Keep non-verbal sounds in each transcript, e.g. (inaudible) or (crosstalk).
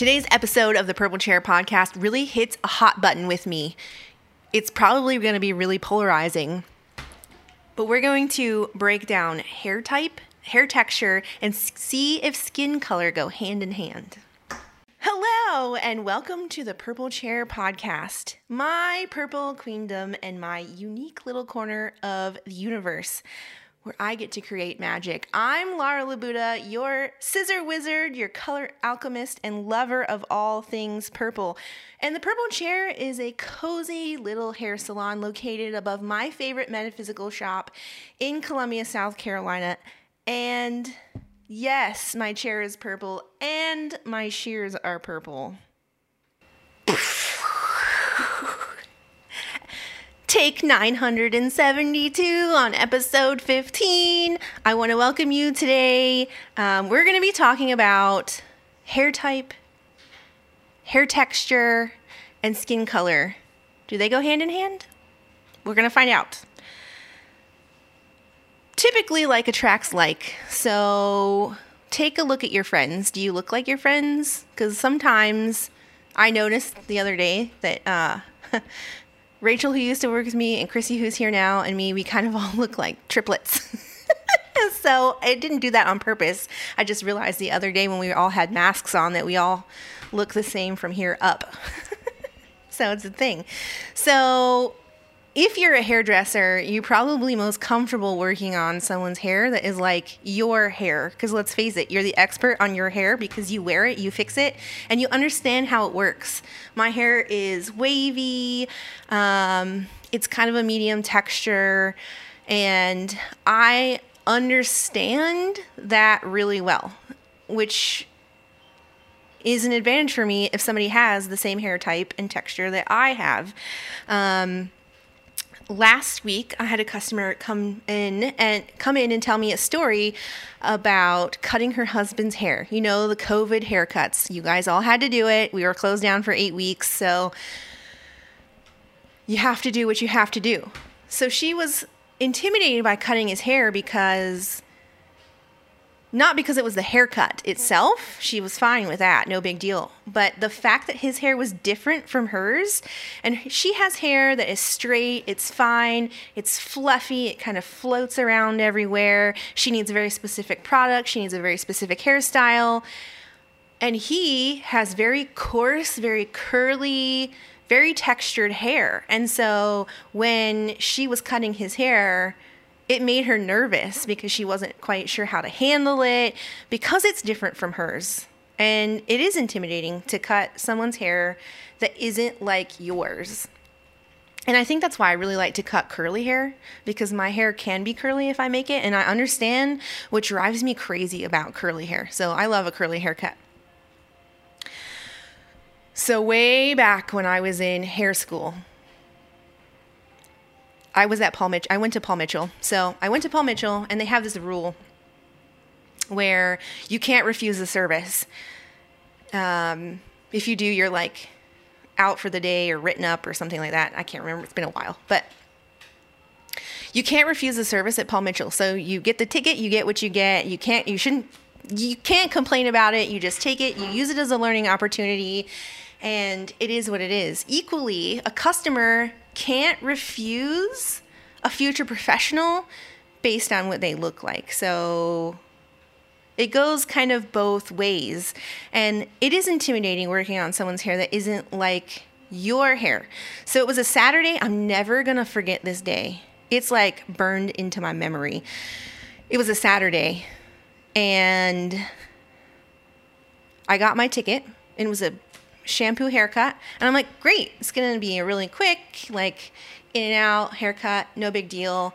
Today's episode of the Purple Chair podcast really hits a hot button with me. It's probably going to be really polarizing, but we're going to break down hair type, hair texture, and see if skin color go hand in hand. Hello, and welcome to the Purple Chair podcast, my purple queendom and my unique little corner of the universe where I get to create magic. I'm Lara Labuda, your scissor wizard, your color alchemist, and lover of all things purple. And the Purple Chair is a cozy little hair salon located above my favorite metaphysical shop in Columbia, South Carolina. And yes, my chair is purple and my shears are purple. Take 972 on episode 15. I want to welcome you today. Um, we're going to be talking about hair type, hair texture, and skin color. Do they go hand in hand? We're going to find out. Typically, like attracts like. So take a look at your friends. Do you look like your friends? Because sometimes I noticed the other day that. Uh, (laughs) Rachel, who used to work with me, and Chrissy, who's here now, and me, we kind of (laughs) all look like triplets. (laughs) so I didn't do that on purpose. I just realized the other day when we all had masks on that we all look the same from here up. (laughs) so it's a thing. So if you're a hairdresser, you're probably most comfortable working on someone's hair that is like your hair. Because let's face it, you're the expert on your hair because you wear it, you fix it, and you understand how it works. My hair is wavy, um, it's kind of a medium texture, and I understand that really well, which is an advantage for me if somebody has the same hair type and texture that I have. Um, last week I had a customer come in and come in and tell me a story about cutting her husband's hair. You know, the COVID haircuts. You guys all had to do it. We were closed down for 8 weeks, so you have to do what you have to do. So she was intimidated by cutting his hair because not because it was the haircut itself. She was fine with that, no big deal. But the fact that his hair was different from hers, and she has hair that is straight, it's fine, it's fluffy, it kind of floats around everywhere. She needs a very specific product, she needs a very specific hairstyle. And he has very coarse, very curly, very textured hair. And so when she was cutting his hair, it made her nervous because she wasn't quite sure how to handle it because it's different from hers. And it is intimidating to cut someone's hair that isn't like yours. And I think that's why I really like to cut curly hair because my hair can be curly if I make it. And I understand what drives me crazy about curly hair. So I love a curly haircut. So, way back when I was in hair school, I was at Paul Mitchell. I went to Paul Mitchell. So I went to Paul Mitchell, and they have this rule where you can't refuse the service. Um, if you do, you're like out for the day or written up or something like that. I can't remember. It's been a while, but you can't refuse the service at Paul Mitchell. So you get the ticket, you get what you get. You can't. You shouldn't. You can't complain about it. You just take it. You use it as a learning opportunity, and it is what it is. Equally, a customer can't refuse a future professional based on what they look like. So it goes kind of both ways. And it is intimidating working on someone's hair that isn't like your hair. So it was a Saturday. I'm never going to forget this day. It's like burned into my memory. It was a Saturday and I got my ticket and it was a shampoo haircut. And I'm like, great, it's going to be a really quick, like in and out haircut, no big deal.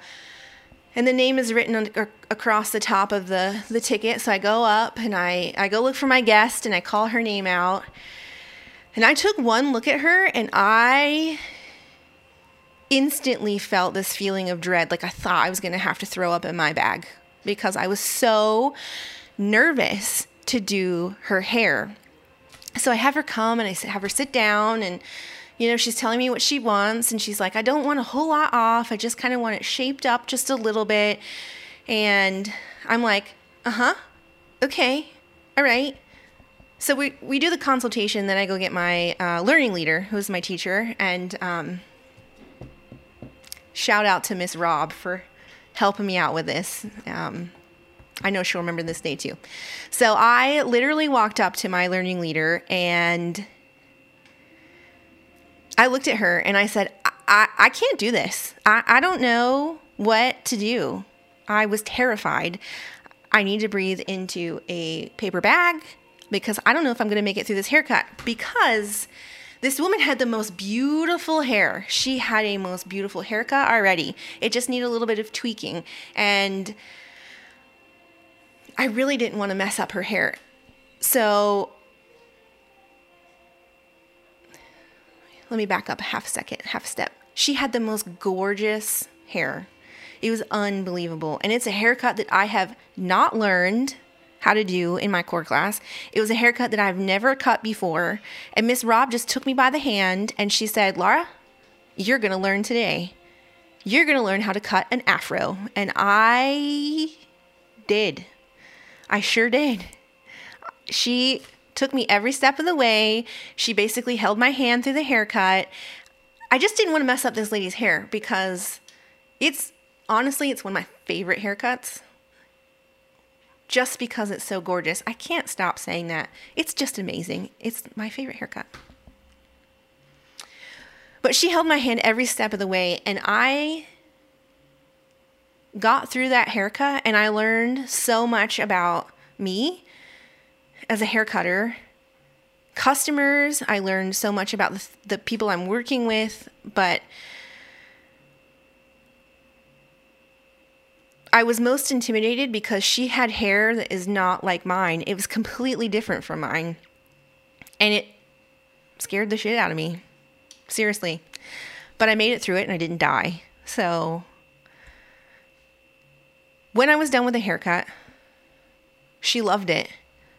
And the name is written on, across the top of the, the ticket. So I go up and I, I go look for my guest and I call her name out. And I took one look at her and I instantly felt this feeling of dread. Like I thought I was going to have to throw up in my bag because I was so nervous to do her hair so I have her come and I have her sit down and you know, she's telling me what she wants and she's like, I don't want a whole lot off. I just kind of want it shaped up just a little bit. And I'm like, uh huh. Okay. All right. so we, we do the consultation, then I go get my uh, learning leader, who's my teacher, and um, shout out to Miss Rob for helping me out with this. Um, I know she'll remember this day too. So I literally walked up to my learning leader and I looked at her and I said, I, I, I can't do this. I, I don't know what to do. I was terrified. I need to breathe into a paper bag because I don't know if I'm going to make it through this haircut because this woman had the most beautiful hair. She had a most beautiful haircut already. It just needed a little bit of tweaking and I really didn't want to mess up her hair. So let me back up a half second, half step. She had the most gorgeous hair. It was unbelievable. And it's a haircut that I have not learned how to do in my core class. It was a haircut that I've never cut before. And Miss Rob just took me by the hand and she said, Laura, you're going to learn today. You're going to learn how to cut an afro. And I did. I sure did. She took me every step of the way. She basically held my hand through the haircut. I just didn't want to mess up this lady's hair because it's honestly, it's one of my favorite haircuts. Just because it's so gorgeous. I can't stop saying that. It's just amazing. It's my favorite haircut. But she held my hand every step of the way, and I got through that haircut and I learned so much about me as a hair cutter. Customers, I learned so much about the, the people I'm working with, but I was most intimidated because she had hair that is not like mine. It was completely different from mine. And it scared the shit out of me. Seriously. But I made it through it and I didn't die. So when I was done with the haircut, she loved it.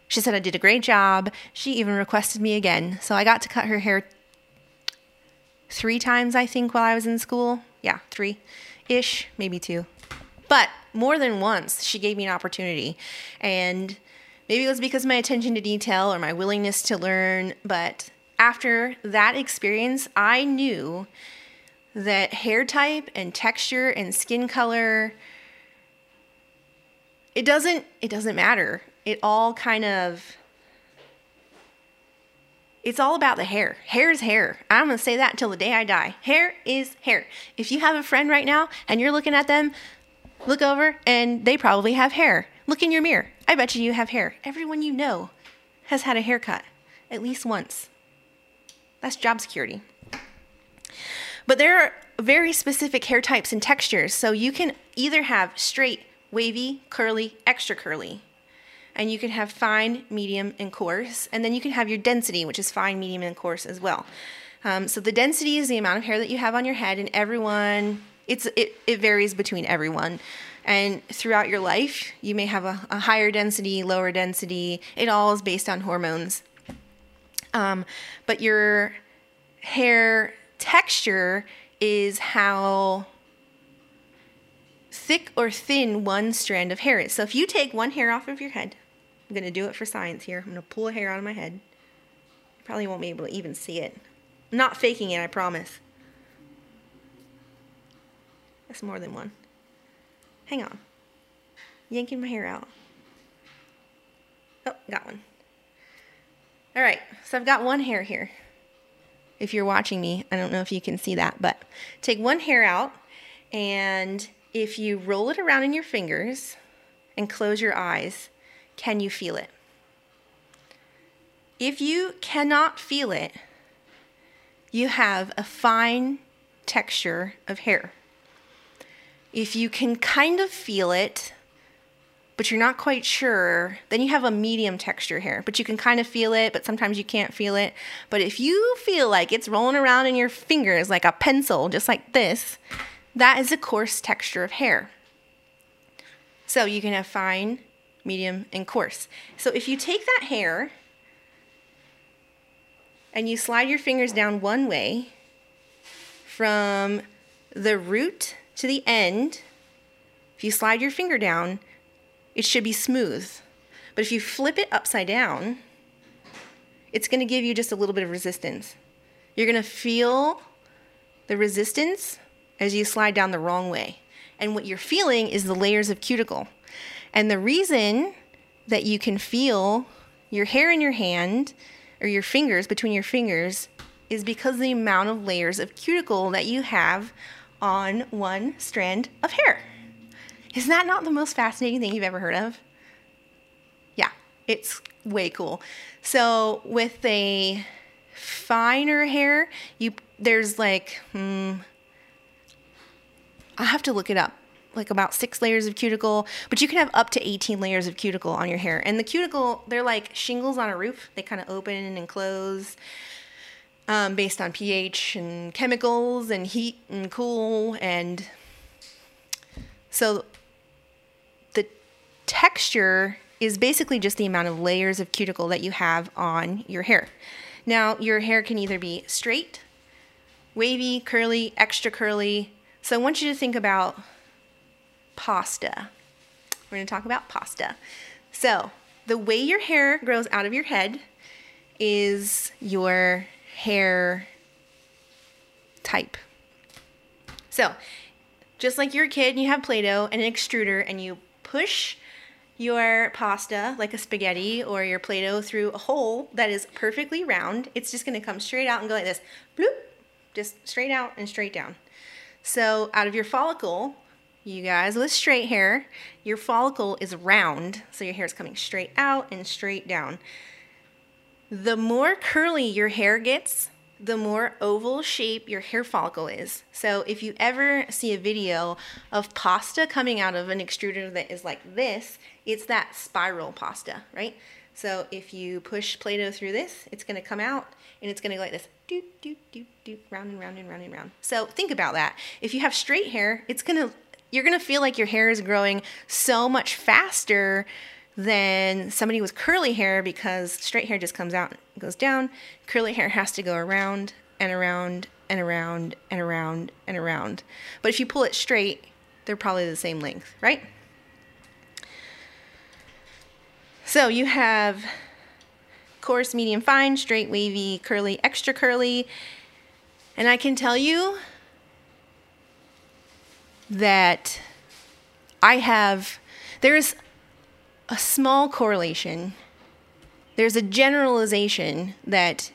She said I did a great job. She even requested me again. So I got to cut her hair three times, I think, while I was in school. Yeah, three ish, maybe two. But more than once, she gave me an opportunity. And maybe it was because of my attention to detail or my willingness to learn. But after that experience, I knew that hair type and texture and skin color it doesn't it doesn't matter. It all kind of it's all about the hair. Hair is hair. I'm going to say that until the day I die. Hair is hair. If you have a friend right now and you're looking at them, look over and they probably have hair. Look in your mirror. I bet you you have hair. Everyone you know has had a haircut at least once. That's job security. But there are very specific hair types and textures. So you can either have straight, wavy, curly, extra curly. And you can have fine, medium, and coarse. And then you can have your density, which is fine, medium, and coarse as well. Um, so the density is the amount of hair that you have on your head, and everyone, it's it, it varies between everyone. And throughout your life, you may have a, a higher density, lower density. It all is based on hormones. Um, but your hair texture is how thick or thin one strand of hair is. So if you take one hair off of your head, I'm going to do it for science here. I'm going to pull a hair out of my head. You probably won't be able to even see it. I'm not faking it, I promise. That's more than one. Hang on. Yanking my hair out. Oh, got one. All right, so I've got one hair here. If you're watching me, I don't know if you can see that, but take one hair out and if you roll it around in your fingers and close your eyes, can you feel it? If you cannot feel it, you have a fine texture of hair. If you can kind of feel it, but you're not quite sure, then you have a medium texture hair. But you can kind of feel it, but sometimes you can't feel it. But if you feel like it's rolling around in your fingers like a pencil, just like this, that is a coarse texture of hair. So you can have fine, medium, and coarse. So if you take that hair and you slide your fingers down one way from the root to the end, if you slide your finger down, it should be smooth. But if you flip it upside down, it's going to give you just a little bit of resistance. You're going to feel the resistance as you slide down the wrong way. And what you're feeling is the layers of cuticle. And the reason that you can feel your hair in your hand or your fingers between your fingers is because the amount of layers of cuticle that you have on one strand of hair. Is that not the most fascinating thing you've ever heard of? Yeah, it's way cool. So with a finer hair, you there's like hmm, I have to look it up. Like about six layers of cuticle, but you can have up to 18 layers of cuticle on your hair. And the cuticle, they're like shingles on a roof. They kind of open and close um, based on pH and chemicals and heat and cool. And so the texture is basically just the amount of layers of cuticle that you have on your hair. Now, your hair can either be straight, wavy, curly, extra curly. So I want you to think about pasta. We're going to talk about pasta. So, the way your hair grows out of your head is your hair type. So, just like you're a kid and you have Play Doh and an extruder and you push your pasta like a spaghetti or your Play Doh through a hole that is perfectly round, it's just going to come straight out and go like this bloop, just straight out and straight down. So, out of your follicle, you guys with straight hair, your follicle is round, so your hair is coming straight out and straight down. The more curly your hair gets, the more oval shape your hair follicle is. So if you ever see a video of pasta coming out of an extruder that is like this, it's that spiral pasta, right? So if you push Play-Doh through this, it's gonna come out and it's gonna go like this, doot, doot, doot, doot, round and round and round and round. So think about that. If you have straight hair, it's gonna you're to feel like your hair is growing so much faster than somebody with curly hair because straight hair just comes out and goes down. Curly hair has to go around and around and around and around and around. But if you pull it straight, they're probably the same length, right? So you have coarse, medium, fine, straight, wavy, curly, extra curly. And I can tell you that I have, there's a small correlation. There's a generalization that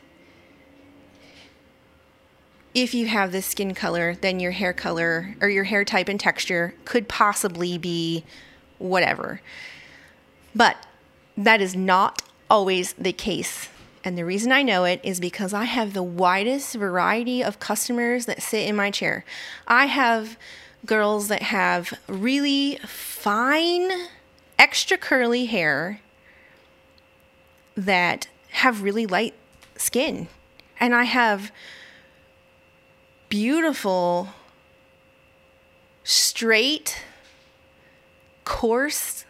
if you have this skin color, then your hair color or your hair type and texture could possibly be whatever. But that is not always the case. And the reason I know it is because I have the widest variety of customers that sit in my chair. I have girls that have really fine, extra curly hair that have really light skin. And I have beautiful, straight, coarse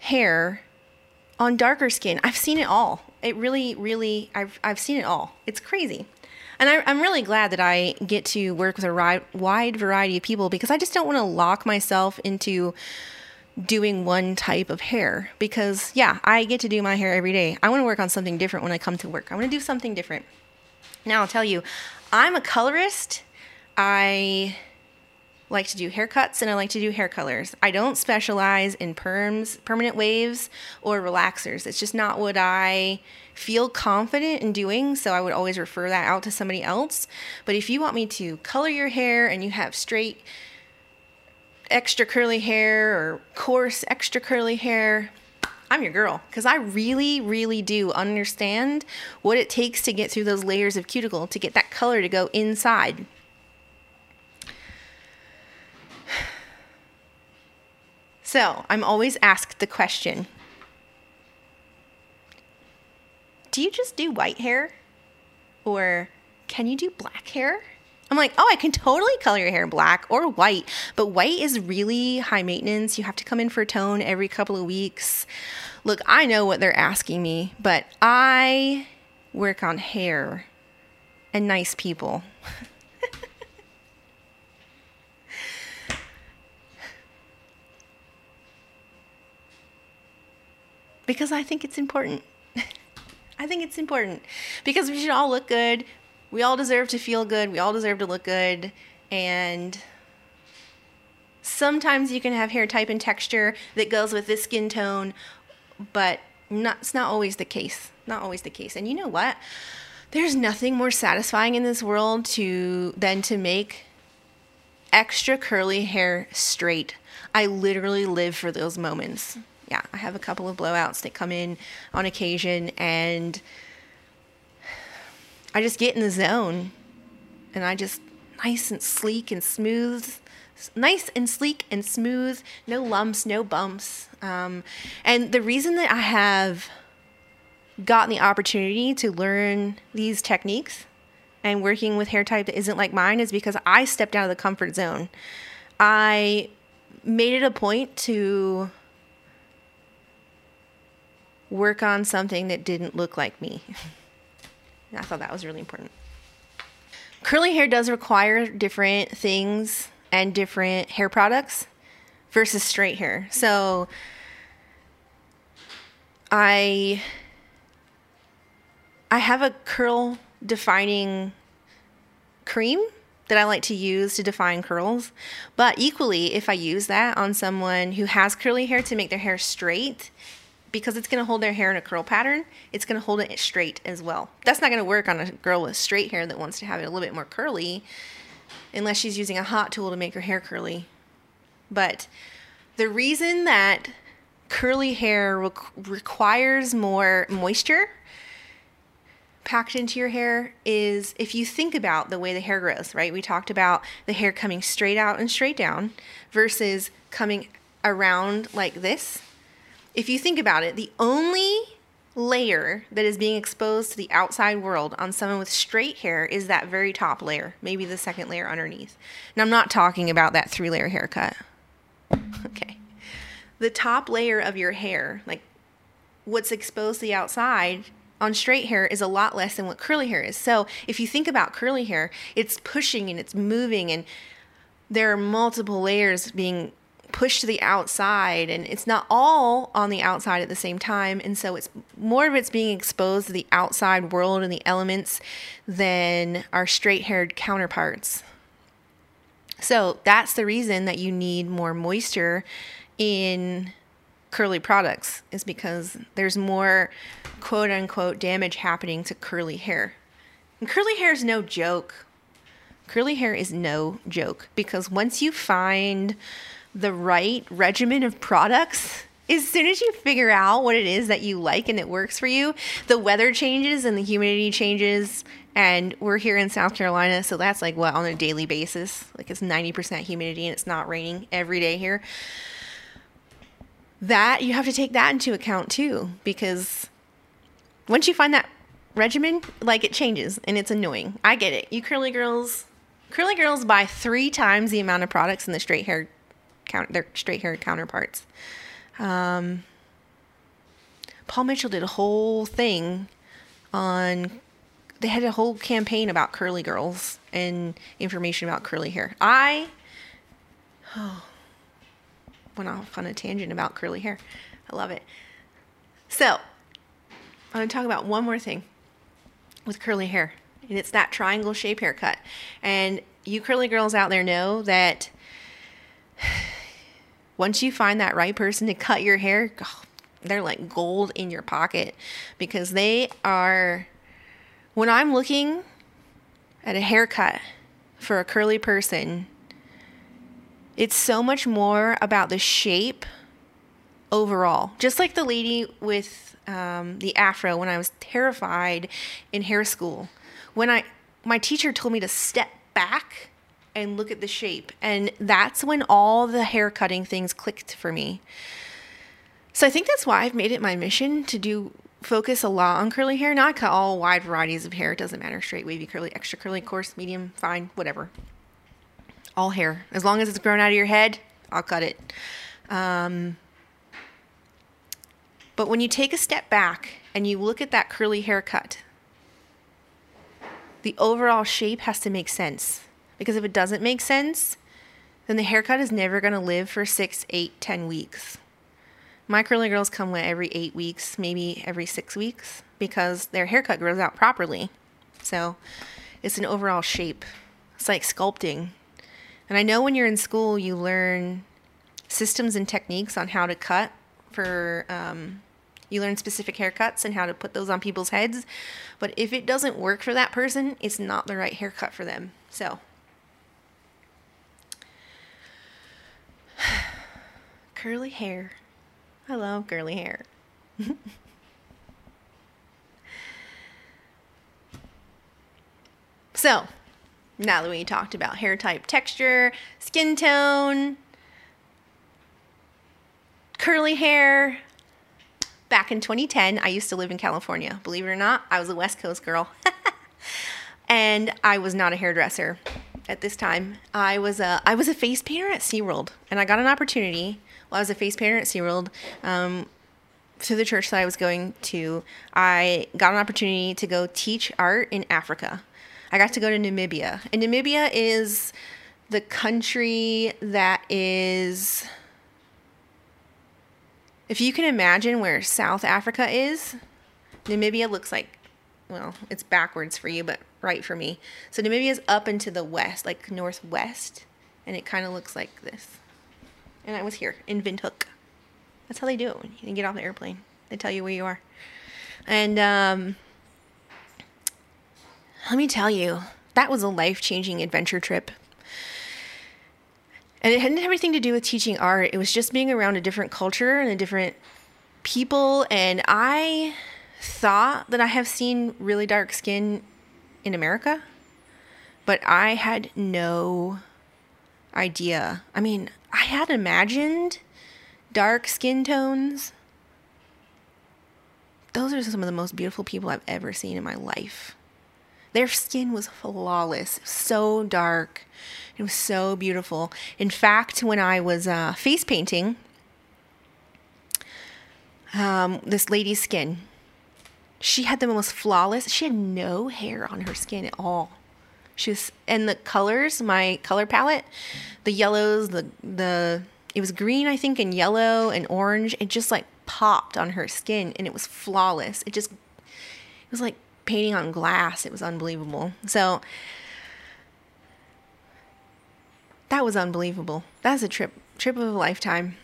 hair on darker skin. I've seen it all. It really, really, I've, I've seen it all. It's crazy. And I, am really glad that I get to work with a wide variety of people because I just don't want to lock myself into doing one type of hair because, yeah, I get to do my hair every day. I want to work on something different when I come to work. I want to do something different. Now, I'll tell you, I'm a colorist. I like to do haircuts and I like to do hair colors. I don't specialize in perms, permanent waves, or relaxers. It's just not what I feel confident in doing, so I would always refer that out to somebody else. But if you want me to color your hair and you have straight, extra curly hair or coarse, extra curly hair, I'm your girl because I really, really do understand what it takes to get through those layers of cuticle to get that color to go inside. So I'm always asked the question Do you just do white hair? Or can you do black hair? I'm like, oh, I can totally color your hair black or white, but white is really high maintenance. You have to come in for a tone every couple of weeks. Look, I know what they're asking me, but I work on hair and nice people. (laughs) because I think it's important. (laughs) I think it's important because we should all look good. We all deserve to feel good. We all deserve to look good. And sometimes you can have hair type and texture that goes with this skin tone, but not, it's not always the case. Not always the case. And you know what? There's nothing more satisfying in this world to than to make extra curly hair straight. I literally live for those moments. Yeah, I have a couple of blowouts that come in on occasion and I just get in the zone and I just nice and sleek and smooth nice and sleek and smooth, no lumps, no bumps. Um, and the reason that I have gotten the opportunity to learn these techniques and working with hair type that isn't like mine is because I stepped out of the comfort zone. I made it a point to work on something that didn't look like me. (laughs) I thought that was really important. Curly hair does require different things and different hair products versus straight hair. So I I have a curl defining cream that I like to use to define curls. But equally, if I use that on someone who has curly hair to make their hair straight, because it's going to hold their hair in a curl pattern, it's going to hold it straight as well. That's not going to work on a girl with straight hair that wants to have it a little bit more curly unless she's using a hot tool to make her hair curly. But the reason that curly hair re- requires more moisture packed into your hair is if you think about the way the hair grows, right? We talked about the hair coming straight out and straight down versus coming around like this. If you think about it, the only layer that is being exposed to the outside world on someone with straight hair is that very top layer, maybe the second layer underneath. And I'm not talking about that three layer haircut. (laughs) Okay. The top layer of your hair, like what's exposed to the outside on straight hair, is a lot less than what curly hair is. So if you think about curly hair, it's pushing and it's moving, and there are multiple layers being pushed to the outside and it's not all on the outside at the same time and so it's more of it's being exposed to the outside world and the elements than our straight-haired counterparts. So that's the reason that you need more moisture in curly products is because there's more quote unquote damage happening to curly hair. And curly hair is no joke. Curly hair is no joke because once you find the right regimen of products, as soon as you figure out what it is that you like and it works for you, the weather changes and the humidity changes. And we're here in South Carolina, so that's like what on a daily basis. Like it's 90% humidity and it's not raining every day here. That you have to take that into account too, because once you find that regimen, like it changes and it's annoying. I get it. You curly girls, curly girls buy three times the amount of products in the straight hair count their straight haired counterparts. Um, Paul Mitchell did a whole thing on. They had a whole campaign about curly girls and information about curly hair. I oh, (sighs) went off on a tangent about curly hair. I love it. So, I'm going to talk about one more thing with curly hair, and it's that triangle shape haircut. And you curly girls out there know that once you find that right person to cut your hair, they're like gold in your pocket because they are. When I'm looking at a haircut for a curly person, it's so much more about the shape overall. Just like the lady with um, the afro when I was terrified in hair school. When I my teacher told me to step back and look at the shape. And that's when all the hair cutting things clicked for me. So I think that's why I've made it my mission to do focus a lot on curly hair. Now I cut all wide varieties of hair. It doesn't matter straight, wavy, curly, extra curly, coarse, medium, fine, whatever. All hair. As long as it's grown out of your head, I'll cut it. Um, but when you take a step back and you look at that curly haircut, the overall shape has to make sense. Because if it doesn't make sense, then the haircut is never going to live for six, eight, ten weeks. My curly girls come wet every eight weeks, maybe every six weeks, because their haircut grows out properly. So it's an overall shape. It's like sculpting. And I know when you're in school, you learn systems and techniques on how to cut for, um, you learn specific haircuts and how to put those on people's heads. But if it doesn't work for that person, it's not the right haircut for them. So, curly hair. I love curly hair. (laughs) so, now that we talked about hair type, texture, skin tone, curly hair, back in 2010, I used to live in California. Believe it or not, I was a West Coast girl. (laughs) and I was not a hairdresser at this time. I was a I was a face painter at SeaWorld, and I got an opportunity I was a face painter at SeaWorld. Um, to the church that I was going to, I got an opportunity to go teach art in Africa. I got to go to Namibia, and Namibia is the country that is. If you can imagine where South Africa is, Namibia looks like, well, it's backwards for you, but right for me. So Namibia is up into the west, like northwest, and it kind of looks like this. And I was here in Windhoek. That's how they do it when you get off the airplane. They tell you where you are. And um, let me tell you, that was a life changing adventure trip. And it hadn't everything to do with teaching art. It was just being around a different culture and a different people. And I thought that I have seen really dark skin in America, but I had no idea. I mean, I had imagined dark skin tones. Those are some of the most beautiful people I've ever seen in my life. Their skin was flawless, so dark. It was so beautiful. In fact, when I was uh, face painting um, this lady's skin, she had the most flawless. She had no hair on her skin at all. She was, and the colors, my color palette, the yellows, the the it was green, I think, and yellow and orange. It just like popped on her skin, and it was flawless. It just, it was like painting on glass. It was unbelievable. So that was unbelievable. That's a trip, trip of a lifetime.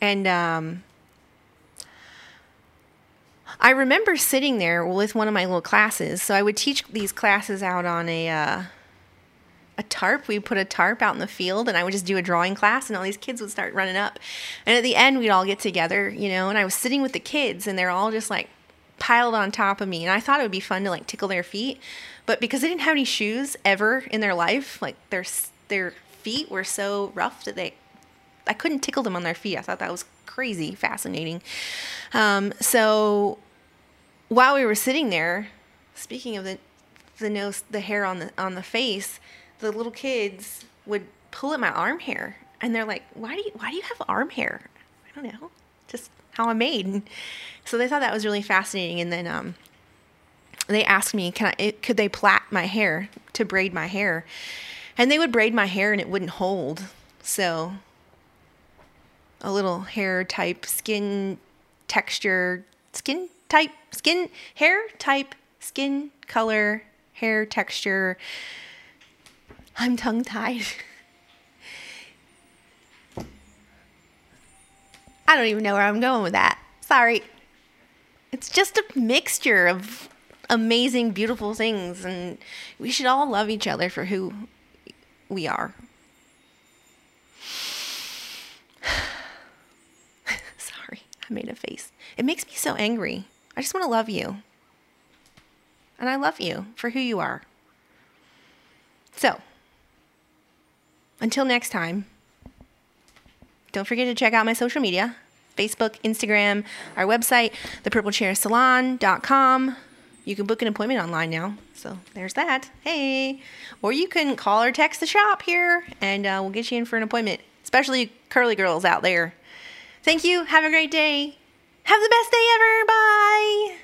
And um, I remember sitting there with one of my little classes. So I would teach these classes out on a uh, a tarp. We put a tarp out in the field, and I would just do a drawing class, and all these kids would start running up. And at the end, we'd all get together, you know. And I was sitting with the kids, and they're all just like piled on top of me. And I thought it would be fun to like tickle their feet, but because they didn't have any shoes ever in their life, like their their feet were so rough that they I couldn't tickle them on their feet. I thought that was crazy fascinating. Um, so while we were sitting there, speaking of the the nose, the hair on the on the face, the little kids would pull at my arm hair, and they're like, "Why do you why do you have arm hair?" I don't know, just how I'm made. So they thought that was really fascinating, and then um, they asked me, "Can I? Could they plait my hair to braid my hair?" And they would braid my hair, and it wouldn't hold. So a little hair type, skin texture, skin type, skin, hair type, skin color, hair texture. I'm tongue tied. (laughs) I don't even know where I'm going with that. Sorry. It's just a mixture of amazing, beautiful things, and we should all love each other for who we are. (sighs) Sorry, I made a face. It makes me so angry. I just want to love you. And I love you for who you are. So, until next time, don't forget to check out my social media Facebook, Instagram, our website, thepurplechairsalon.com. You can book an appointment online now. So there's that. Hey. Or you can call or text the shop here and uh, we'll get you in for an appointment, especially curly girls out there. Thank you. Have a great day. Have the best day ever. Bye.